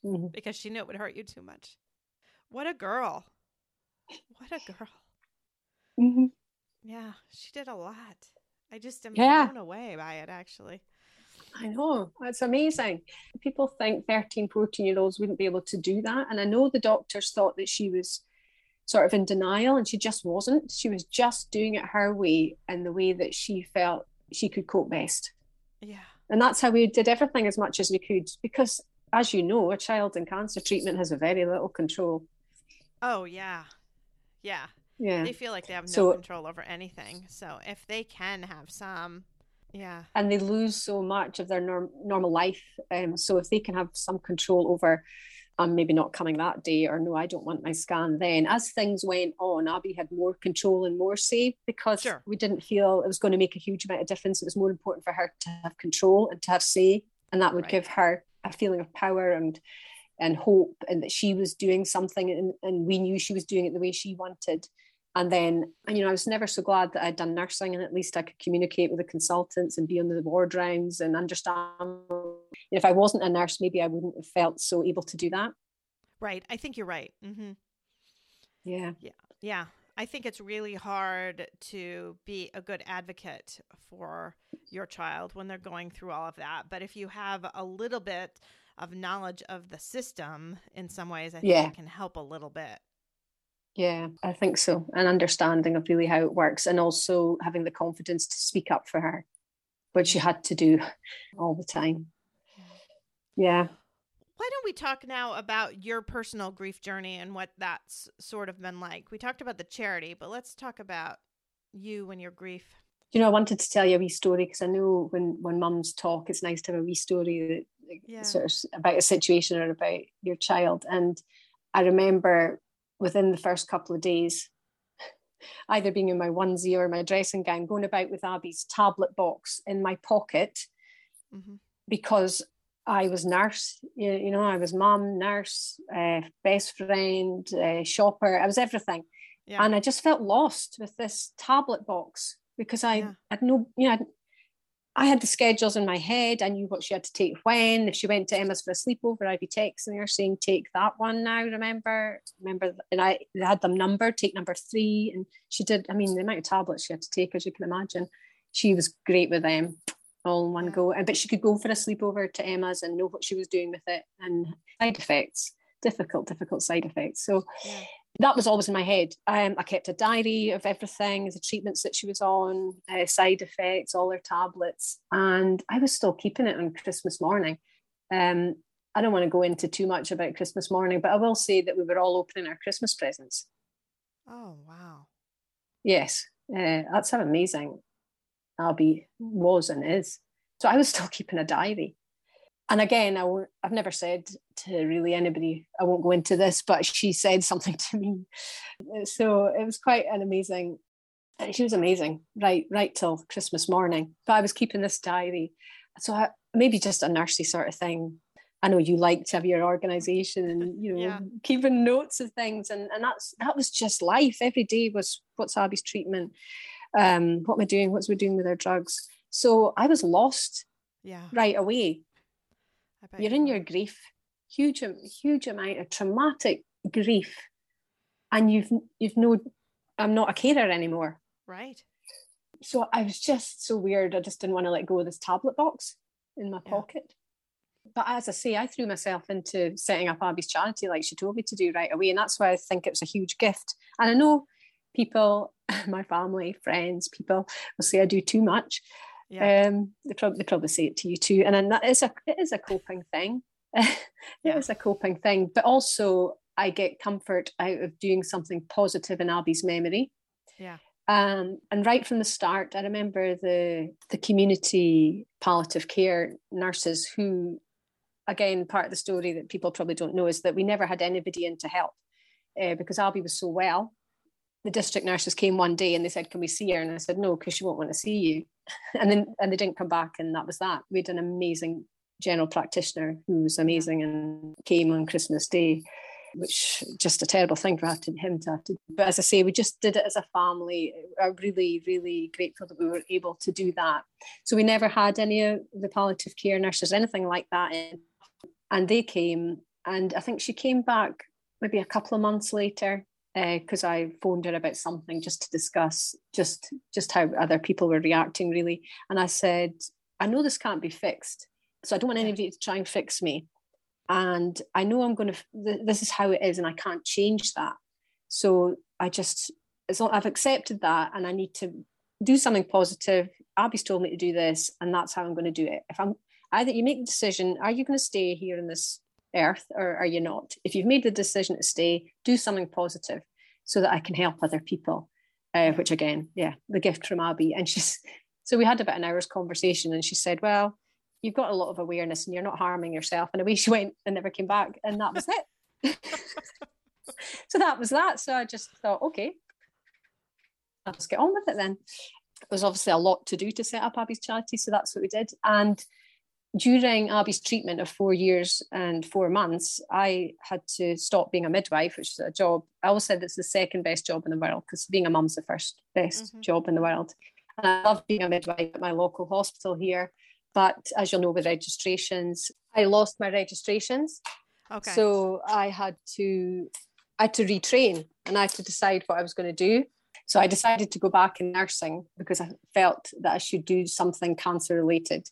mm-hmm. because she knew it would hurt you too much what a girl what a girl mm-hmm. yeah she did a lot i just am yeah. blown away by it actually I know, that's amazing. People think 13, 14 year olds wouldn't be able to do that. And I know the doctors thought that she was sort of in denial and she just wasn't. She was just doing it her way and the way that she felt she could cope best. Yeah. And that's how we did everything as much as we could because as you know a child in cancer treatment has a very little control. Oh yeah. Yeah. Yeah. They feel like they have no so, control over anything. So if they can have some yeah. And they lose so much of their norm, normal life. Um, so if they can have some control over I'm maybe not coming that day, or no, I don't want my scan then. As things went on, Abby had more control and more say because sure. we didn't feel it was going to make a huge amount of difference. It was more important for her to have control and to have say, and that would right. give her a feeling of power and and hope, and that she was doing something, and, and we knew she was doing it the way she wanted. And then, and, you know, I was never so glad that I'd done nursing and at least I could communicate with the consultants and be on the ward rounds and understand. If I wasn't a nurse, maybe I wouldn't have felt so able to do that. Right. I think you're right. Mm-hmm. Yeah. Yeah. Yeah. I think it's really hard to be a good advocate for your child when they're going through all of that. But if you have a little bit of knowledge of the system in some ways, I think yeah. it can help a little bit. Yeah, I think so. An understanding of really how it works and also having the confidence to speak up for her, which you had to do all the time. Yeah. Why don't we talk now about your personal grief journey and what that's sort of been like? We talked about the charity, but let's talk about you and your grief. You know, I wanted to tell you a wee story because I know when when mums talk, it's nice to have a wee story that, yeah. sort of about a situation or about your child. And I remember within the first couple of days, *laughs* either being in my onesie or my dressing gown, going about with Abby's tablet box in my pocket mm-hmm. because I was nurse, you, you know, I was mom, nurse, uh, best friend, uh, shopper. I was everything, yeah. and I just felt lost with this tablet box because I yeah. had no, you know, I had the schedules in my head. I knew what she had to take when. If she went to Emma's for a sleepover, I'd be texting her saying, "Take that one now." Remember, remember, and I they had them numbered. Take number three, and she did. I mean, the amount of tablets she had to take, as you can imagine, she was great with them all in one go. And but she could go for a sleepover to Emma's and know what she was doing with it and side effects, difficult, difficult side effects. So. Yeah that was always in my head. Um, I kept a diary of everything, the treatments that she was on, uh, side effects, all her tablets, and I was still keeping it on Christmas morning. Um, I don't want to go into too much about Christmas morning, but I will say that we were all opening our Christmas presents. Oh wow! Yes, uh, that's amazing Abby was and is. So I was *laughs* still keeping a diary and again, I won't, I've never said to really anybody, I won't go into this, but she said *laughs* something to me. So it was quite an amazing, she was amazing, right, right till Christmas morning. But I was keeping this diary. So I, maybe just a nursey sort of thing. I know you like to have your organization and you know yeah. keeping notes of things and and that's that was just life every day was what's Abby's treatment um what am I doing? What's we doing with our drugs? So I was lost yeah. right away. You're in your grief. Huge huge amount of traumatic grief. And you've you've no I'm not a carer anymore. Right. So I was just so weird. I just didn't want to let go of this tablet box in my yeah. pocket. But as I say, I threw myself into setting up Abby's charity like she told me to do right away. And that's why I think it was a huge gift. And I know people, *laughs* my family, friends, people will say I do too much. Yeah. Um, they, probably, they probably say it to you too. And then that is a it is a coping thing. *laughs* it yeah. is a coping thing. But also I get comfort out of doing something positive in Abby's memory. Yeah. Um, and right from the start, I remember the the community palliative care nurses who again, part of the story that people probably don't know is that we never had anybody in to help uh, because Abby was so well. The district nurses came one day and they said, "Can we see her?" And I said, "No, because she won't want to see you." *laughs* And then and they didn't come back, and that was that. We had an amazing general practitioner who was amazing and came on Christmas Day, which just a terrible thing for him to have to. But as I say, we just did it as a family. I'm really, really grateful that we were able to do that. So we never had any of the palliative care nurses, anything like that in and they came and i think she came back maybe a couple of months later because uh, I phoned her about something just to discuss just just how other people were reacting really. And I said I know this can't be fixed so I don't want anybody to try and fix me. And I know I'm going to this is how it is and I can't change that. So I just it's not, I've accepted that and I need to do something positive. Abby's told me to do this and that's how I'm going to do it. If I'm either you make the decision are you going to stay here in this earth or are you not? If you've made the decision to stay do something positive so that i can help other people uh, which again yeah the gift from abby. And she's *laughs* so we had about an hour's conversation and she said well you've got a lot of awareness and you're not harming yourself. And away *laughs* she went and never came back. And that was it. *laughs* So that was that. So i just thought okay let's get on with it then. It was obviously a lot to do to set up abby's charity so that's what we did. And during Abby's treatment of four years and four months, I had to stop being a midwife, which is a job. I always said it's the second best job in the world because being a mum's the first best mm-hmm. job in the world. And I love being a midwife at my local hospital here. But as you'll know with registrations, I lost my registrations. Okay. So I had to I had to retrain and I had to decide what I was going to do. So I decided to go back in nursing because I felt that I should do something cancer related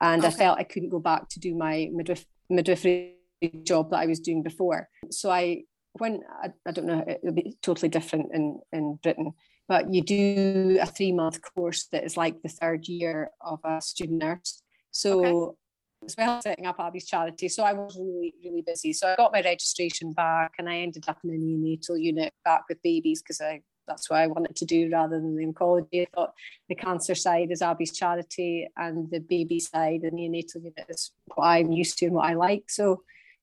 and okay. I felt I couldn't go back to do my midwif- midwifery job that I was doing before. So I when I, I don't know it'll be totally different in in Britain, but you do a three month course that is like the third year of a student nurse. So. Okay. As well setting up Abby's charity. So I was really, really busy. So I got my registration back and I ended up in a neonatal unit back with babies because I that's what I wanted to do rather than the oncology. I thought the cancer side is Abby's charity and the baby side and neonatal unit is what I'm used to and what I like. So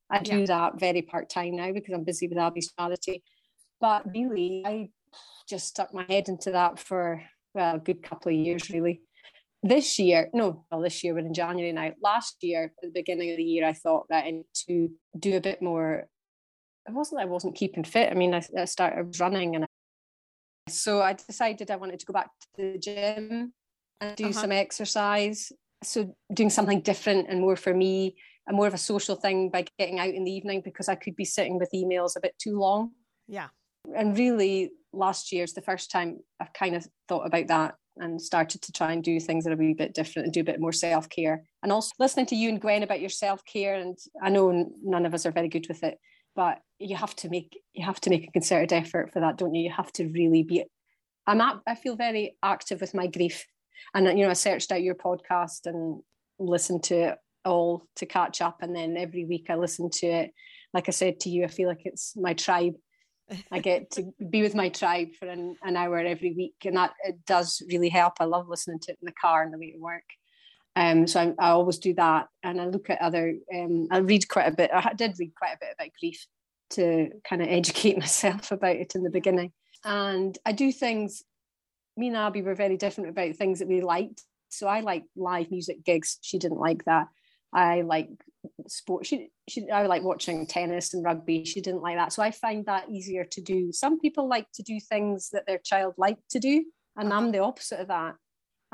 I do yeah. that very part time now because I'm busy with Abby's charity. But really, I just stuck my head into that for well, a good couple of years, really. This year, no, well, this year we're in January now. Last year, at the beginning of the year, I thought that I need to do a bit more. It wasn't I wasn't keeping fit. I mean, I, I started running and so I decided I wanted to go back to the gym and do uh-huh. some exercise. So doing something different and more for me and more of a social thing by getting out in the evening because I could be sitting with emails a bit too long. Yeah. And really last year is the first time I've kind of thought about that and started to try and do things that are a wee bit different and do a bit more self-care. And also listening to you and Gwen about your self-care. And I know none of us are very good with it, but you have to make you have to make a concerted effort for that don't you? You have to really be i'm at, i feel very active with my grief. And you know i searched out your podcast and listened to it all to catch up. And then every week i listen to it. Like i said to you i feel like it's my tribe. I get to *laughs* be with my tribe for an, an hour every week. And that it does really help. I love listening to it in the car on the way to work um, so I, I, always do that, and I look at other. Um, I read quite a bit. I did read quite a bit about grief to kind of educate *laughs* myself about it in the beginning, and I do things. Me and Abby were very different about things that we liked. So I like live music gigs. She didn't like that. I like sport. She, she, I like watching tennis and rugby. She didn't like that. So I find that easier to do. Some people like to do things that their child liked to do. And uh-huh. I'm the opposite of that.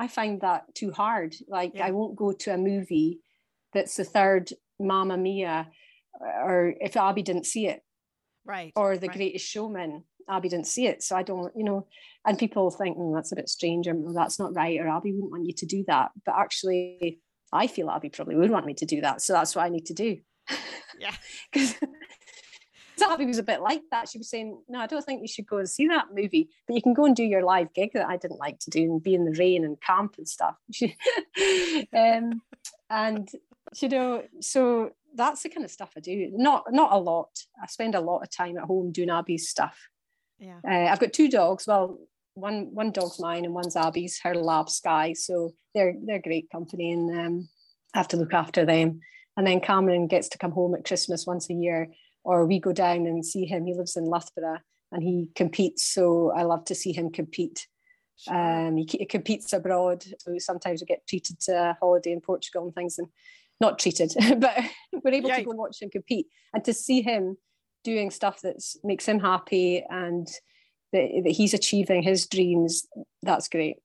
I find that too hard. Like yeah. I won't go to a movie that's the third Mamma Mia, or if Abby didn't see it, right? Or The right. Greatest Showman, Abby didn't see it, so I don't, you know. And people think mm, that's a bit strange, or that's not right, or Abby wouldn't want you to do that. But actually, I feel Abby probably would want me to do that, so that's what I need to do. Yeah, *laughs* because Abby was a bit like that. She was saying, "No, I don't think you should go and see that movie, but you can go and do your live gig that I didn't like to do and be in the rain and camp and stuff." *laughs* um, and you know, so that's the kind of stuff I do. Not not a lot. I spend a lot of time at home doing Abby's stuff. Yeah, uh, I've got two dogs. Well, one one dog's mine and one's Abby's. Her lab Sky. So they're they're great company, and um, I have to look after them. And then Cameron gets to come home at Christmas once a year or we go down and see him. He lives in Loughborough and he competes, so I love to see him compete. Sure. Um, he, he, competes abroad, so sometimes we get treated to a holiday in Portugal and things, and not treated, *laughs* but *laughs* we're able Yikes. to go and watch him compete and to see him doing stuff that makes him happy and that, that he's achieving his dreams. That's great.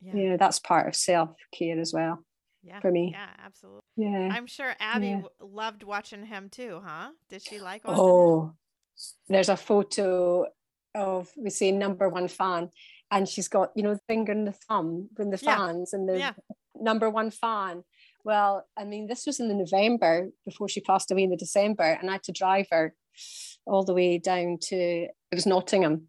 Yeah, know, that's part of self care as well yeah, for me. Yeah, absolutely. Yeah. I'm sure Abby yeah. loved watching him too, huh? Did she like Oh, him? there's a photo of we say number one fan, and she's got you know the finger and the thumb when the fans yeah. and the yeah. number one fan. Well, I mean, this was in the November before she passed away in the December, and I had to drive her all the way down to it was Nottingham.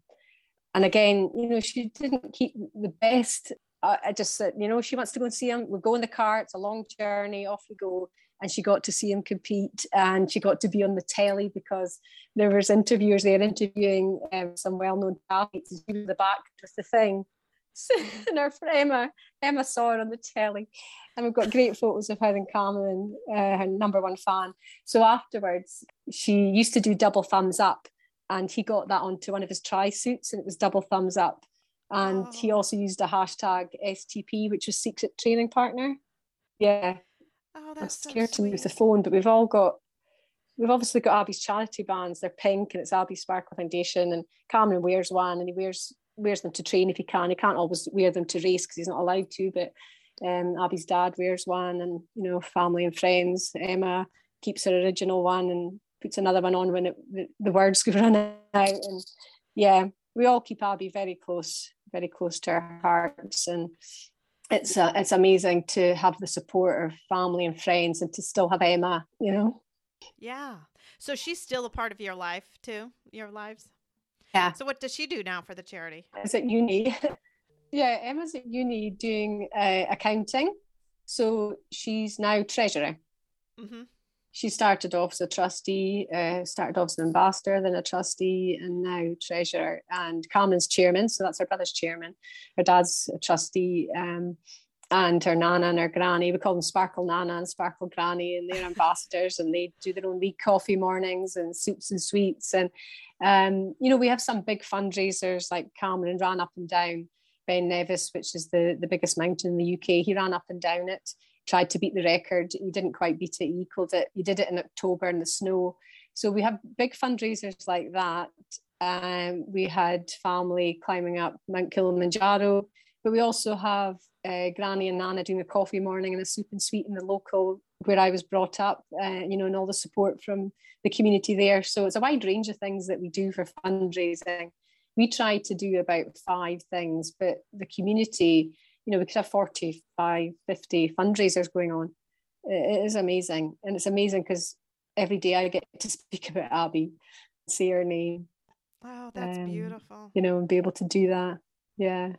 And again, you know, she didn't keep the best I just said, you know, she wants to go and see him. We go in the car. It's a long journey. Off we go. And she got to see him compete, and she got to be on the telly because there was interviewers there interviewing um, some well-known athletes. And she was the back with the thing, *laughs* and our friend Emma, Emma saw her on the telly, and we've got great photos of her and Cameron uh, her number one fan. So afterwards, she used to do double thumbs up, and he got that onto one of his tri suits, and it was double thumbs up and oh. he also used a hashtag STP, which was secret training partner. Yeah. Oh, that's I'm scared so to use the phone, but we've all got we've obviously got Abby's charity bands. They're pink and it's Abby Sparkle Foundation. And Cameron wears one and he wears wears them to train if he can. He can't always wear them to race because he's not allowed to, but um, Abby's dad wears one and you know, family and friends. Emma keeps her original one and puts another one on when it, the, the words *laughs* run out. And yeah, we all keep Abby very close very close to our hearts and it's uh, it's amazing to have the support of family and friends and to still have Emma, you know. Yeah. So she's still a part of your life too, your lives. Yeah. So what does she do now for the charity? Is at uni. *laughs* yeah, Emma's at uni doing uh, accounting. So she's now treasurer. Mm-hmm she started off as a trustee, uh, started off as an ambassador, then a trustee, and now treasurer. And Cameron's chairman, so that's her brother's chairman. Her dad's a trustee, um, and her nana and her granny. We call them Sparkle Nana and Sparkle Granny, and they're ambassadors, and they do their own wee coffee mornings and soups and sweets. And um, you know, we have some big fundraisers like Cameron ran up and down Ben Nevis, which is the the biggest mountain in the UK. He ran up and down it tried to beat the record. He didn't quite beat it. He equaled it. He did it in October in the snow. So we have big fundraisers like that. Um, we had family climbing up Mount Kilimanjaro, but we also have uh, Granny and Nana doing a coffee morning and a soup and sweet in the local where I was brought up, uh, you know, and all the support from the community there. So it's a wide range of things that we do for fundraising. We try to do about five things, but the community you know, we could have 45, 50 fundraisers going on. It is amazing. And it's amazing because every day I get *laughs* to speak about Abby, see her name. Wow, that's um, beautiful. You know, and be able to do that. Yeah.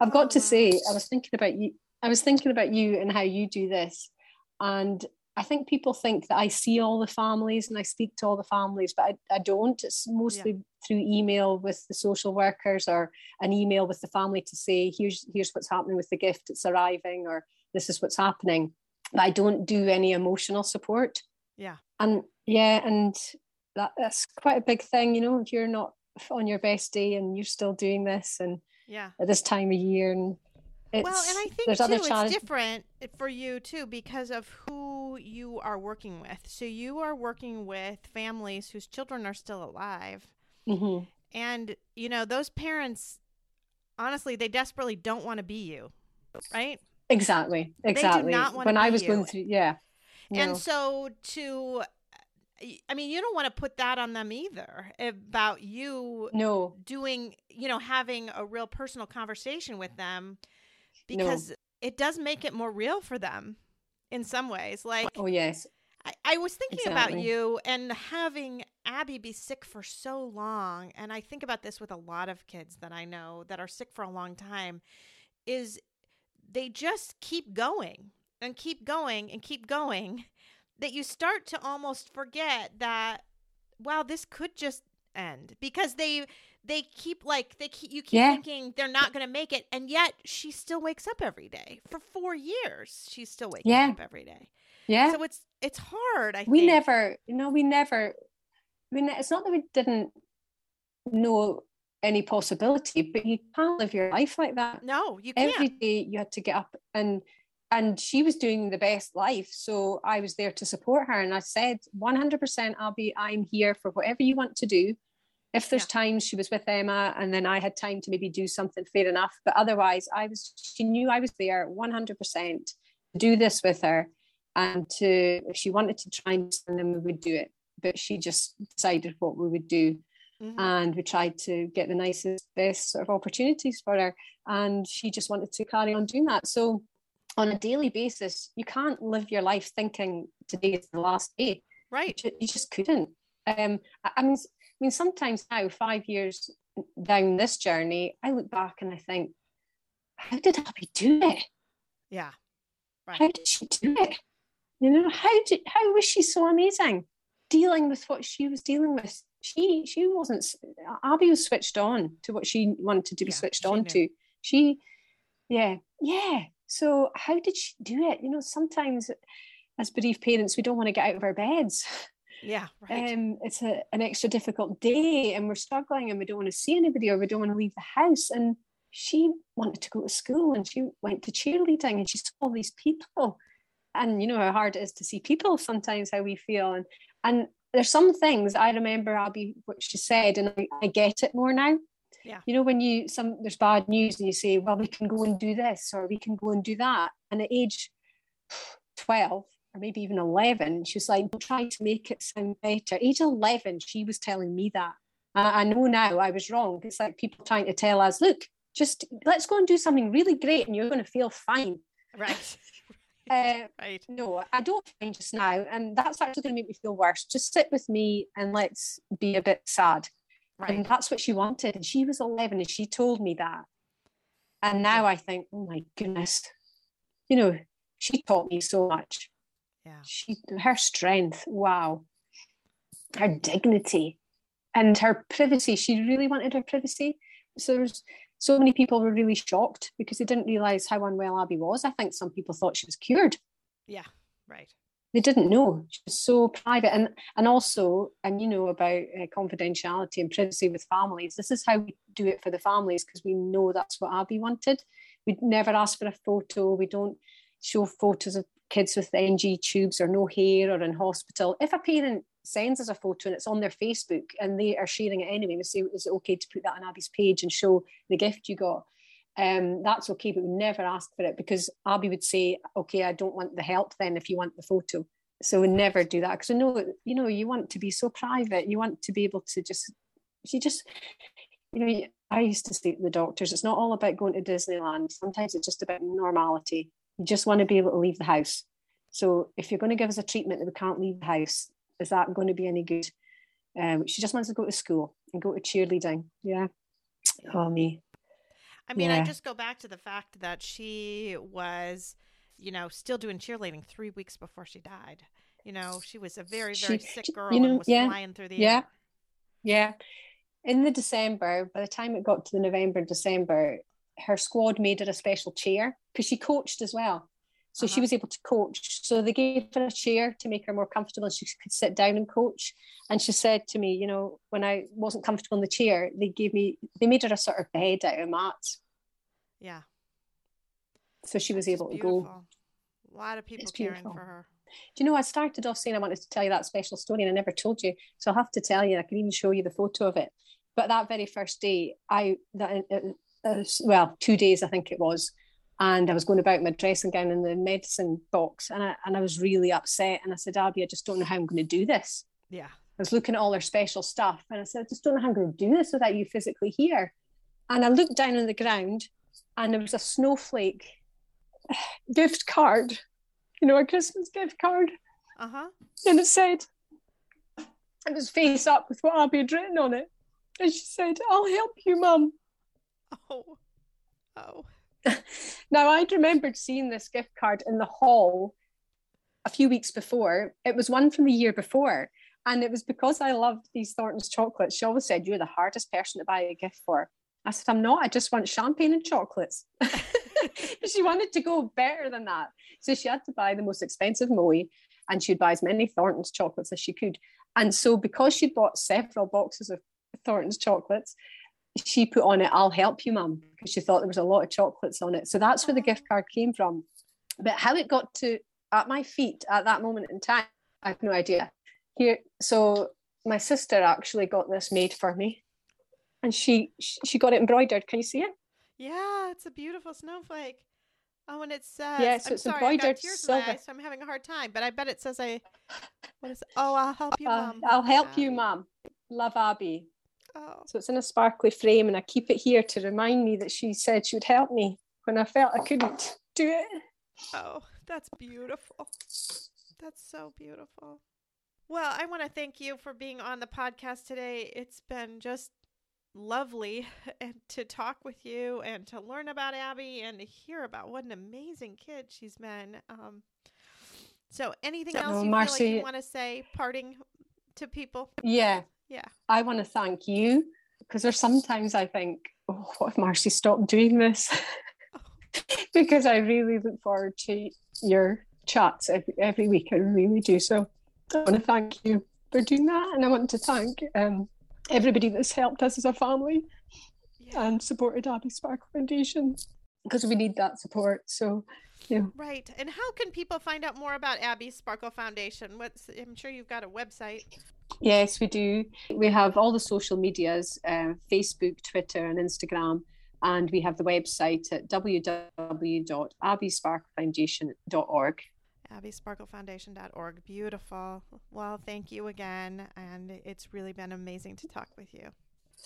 I've got to say, I was thinking about you. I was thinking about you and how you do this. And I think people think that I see all the families and I speak to all the families, but I, I don't. It's mostly yeah. through email with the social workers or an email with the family to say, here's here's what's happening with the gift, it's arriving, or this is what's happening. But I don't do any emotional support. Yeah. And yeah, and that, that's quite a big thing, you know, if you're not on your best day and you're still doing this and yeah at this time of year and well, and I think too, it's different for you too because of who you are working with. So you are working with families whose children are still alive, mm-hmm. and you know those parents. Honestly, they desperately don't want to be you, right? Exactly. Exactly. They do not want when I was you. going through, yeah. And so to I mean, you don't want to put that on them either about you no doing, you know, having a real personal conversation with them because no. it does make it more real for them in some ways. Like, oh, yes. I, I was thinking exactly. about you and having Abby be sick for so long. And I think about this with a lot of kids that I know that are sick for a long time is they just keep going and keep going and keep going *laughs* that you start to almost forget that wow this could just end because they they keep like they keep you keep yeah. thinking they're not going to make it and yet she still wakes up every day for 4 years she's still waking yeah. up every day yeah so it's it's hard i we think. never you know we never I mean, it's not that we didn't know any possibility, but you can't live your life like that. No, you can't. Every day you had to get up and and she was doing the best life. So I was there to support her. And I said, 100% I'll be, I'm here for whatever you want to do. If there's yeah. times she was with Emma and then I had time to maybe do something, fair enough. But otherwise, I was, she knew I was there 100% to do this with her. And to, if she wanted to try and then we would do it. But she just decided what we would do. Mm-hmm. And we tried to get the nicest, best sort of opportunities for her. And she just wanted to carry on doing that. So on a daily basis, you can't live your life thinking today is the last day. Right. You just couldn't. Um, I mean, mean, sometimes now, five years down this journey, I look back and I think, how did Abby do it? Yeah. Right. How did she do it? You know, how did how was she so amazing dealing with what she was dealing with? She she wasn't Abby was switched on to what she wanted to be yeah, switched on knew. to. She yeah, yeah. So how did she do it? You know, sometimes as bereaved parents, we don't want to get out of our beds. *laughs* Yeah, right. Um, it's a, an extra difficult day and we're struggling and we don't want to see anybody or we don't want to leave the house. And she wanted to go to school and she went to cheerleading and she saw all these people. And you know how hard it is to see people sometimes, how we feel. And and there's some things I remember Abby what she said, and I, I get it more now yeah you know when you some there's bad news and you say well we can go and do this or we can go and do that and at age 12 or maybe even 11 she was like try to make it sound better age 11 she was telling me that I, I know now i was wrong it's like people trying to tell us look just let's go and do something really great and you're going to feel fine right *laughs* *laughs* Uh, right. No, I don't find just now, and that's actually going to make me feel worse. Just sit with me and let's be a bit sad. Right. And that's what she wanted. And she was 11 and she told me that. And now I think, oh my goodness, you know, she taught me so much. Yeah. She, her strength, wow. Her dignity and her privacy. She really wanted her privacy. So there's so many people were really shocked because they didn't realize how unwell Abby was. I think some people thought she was cured. Yeah, right they didn't know she was so private and and also and you know about uh, confidentiality and privacy with families this is how we do it for the families because we know that's what abby wanted we never ask for a photo we don't show photos of kids with ng tubes or no hair or in hospital if a parent sends us a photo and it's on their facebook and they are sharing it anyway we say is it okay to put that on abby's page and show the gift you got um, that's okay, but we never ask for it because Abby would say, okay, I don't want the help then if you want the photo. So we never do that because I know, you know, you want to be so private. You want to be able to just, you just, you know, I used to say to the doctors, it's not all about going to Disneyland. Sometimes it's just about normality. You just want to be able to leave the house. So if you're going to give us a treatment that we can't leave the house, is that going to be any good? Um, she just wants to go to school and go to cheerleading. Yeah. Oh, me. I mean, yeah. I just go back to the fact that she was, you know, still doing cheerleading three weeks before she died. You know, she was a very, very she, sick girl you know, and was yeah, flying through the yeah, air. Yeah. In the December, by the time it got to the November, December, her squad made her a special chair because she coached as well. So uh-huh. she was able to coach. So they gave her a chair to make her more comfortable and she could sit down and coach. And she said to me, you know, when I wasn't comfortable in the chair, they gave me, they made her a sort of bed out of mats. Yeah. So she was able to go. A lot of people caring for her. Do you know, I started off saying I wanted to tell you that special story and I never told you. So I'll have to tell you, I can even show you the photo of it. But that very first day, I, that, uh, well, two days I think it was, and I was going about my dressing gown in the medicine box and I, and I was really upset. And I said, Abby, I just don't know how I'm going to do this. Yeah. I was looking at all her special stuff and I said, I just don't know how I'm going to do this without you physically here. And I looked down on the ground and there was a snowflake *sighs* gift card, you know, a Christmas gift card. Uh huh. And it said, it was face up with what Abby had written on it. And she said, I'll help you, Mum. Oh. Oh. now, I'd remembered seeing this gift card in the hall a few weeks before. It was one from the year before. And it was because I loved these Thornton's chocolates. She always said, You're the hardest person to buy a gift for. I said, I'm not. I just want champagne and chocolates. *laughs* she wanted to go better than that. So she had to buy the most expensive Moët and she'd buy as many Thornton's chocolates as she could. And so because she'd bought several boxes of Thornton's chocolates, she put on it, I'll help you, mum, because she thought there was a lot of chocolates on it. So that's where the gift card came from. But how it got to at my feet at that moment in time, I have no idea. Here so my sister actually got this made for me and she she got it embroidered. Can you see it? Yeah it's a beautiful snowflake. Oh and it says yeah so I'm it's sorry, embroidered tears silver. in my eyes, so i'm having a hard time but i bet it says i what is oh i'll help you uh, i'll help you mom love abby oh so it's in a sparkly frame and i keep it here to remind me that she said she would help me when i felt i couldn't do it oh that's beautiful that's so beautiful well, I want to thank you for being on the podcast today. It's been just lovely *laughs* to talk with you and to learn about Abby and to hear about what an amazing kid she's been. Um, so, anything else oh, you like you want to say, parting to people? Yeah, yeah. I want to thank you because there's sometimes I think, oh, what if Marcy stopped doing this? *laughs* because I really look forward to your chats every, every week. I really do. So I want to thank you for doing that, and I want to thank um, everybody that's helped us as a family yeah. and supported Abby Sparkle Foundation because we need that support. So, yeah. Right. And how can people find out more about Abby Sparkle Foundation? What's I'm sure you've got a website. Yes, we do. We have all the social medias uh, Facebook, Twitter, and Instagram. And we have the website at www.abbysparklefoundation.org abbysparklefoundation.org. Beautiful. Well, thank you again. And it's really been amazing to talk with you.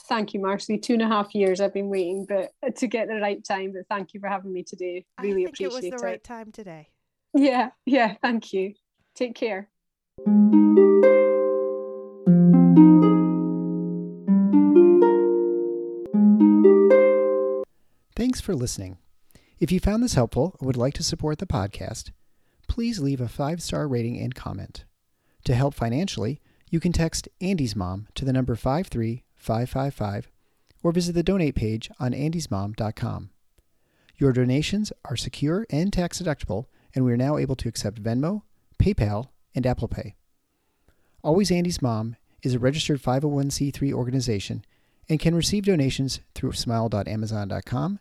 Thank you, Marcy. Two and a half years I've been waiting, but *laughs* to get the right time. But thank you for having me today. Really appreciate it. it was the right time today. Yeah, yeah. Thank you. Take care. Thanks for listening. If you found this helpful or would like to support the podcast, please leave a five star rating and comment. To help financially, you can text Andy's Mom to the number 53555 or visit the donate page on andysmom.com. Your donations are secure and tax deductible, and we are now able to accept Venmo, PayPal, and Apple Pay. Always Andy's Mom is a registered 501c3 organization and can receive donations through smile.amazon.com,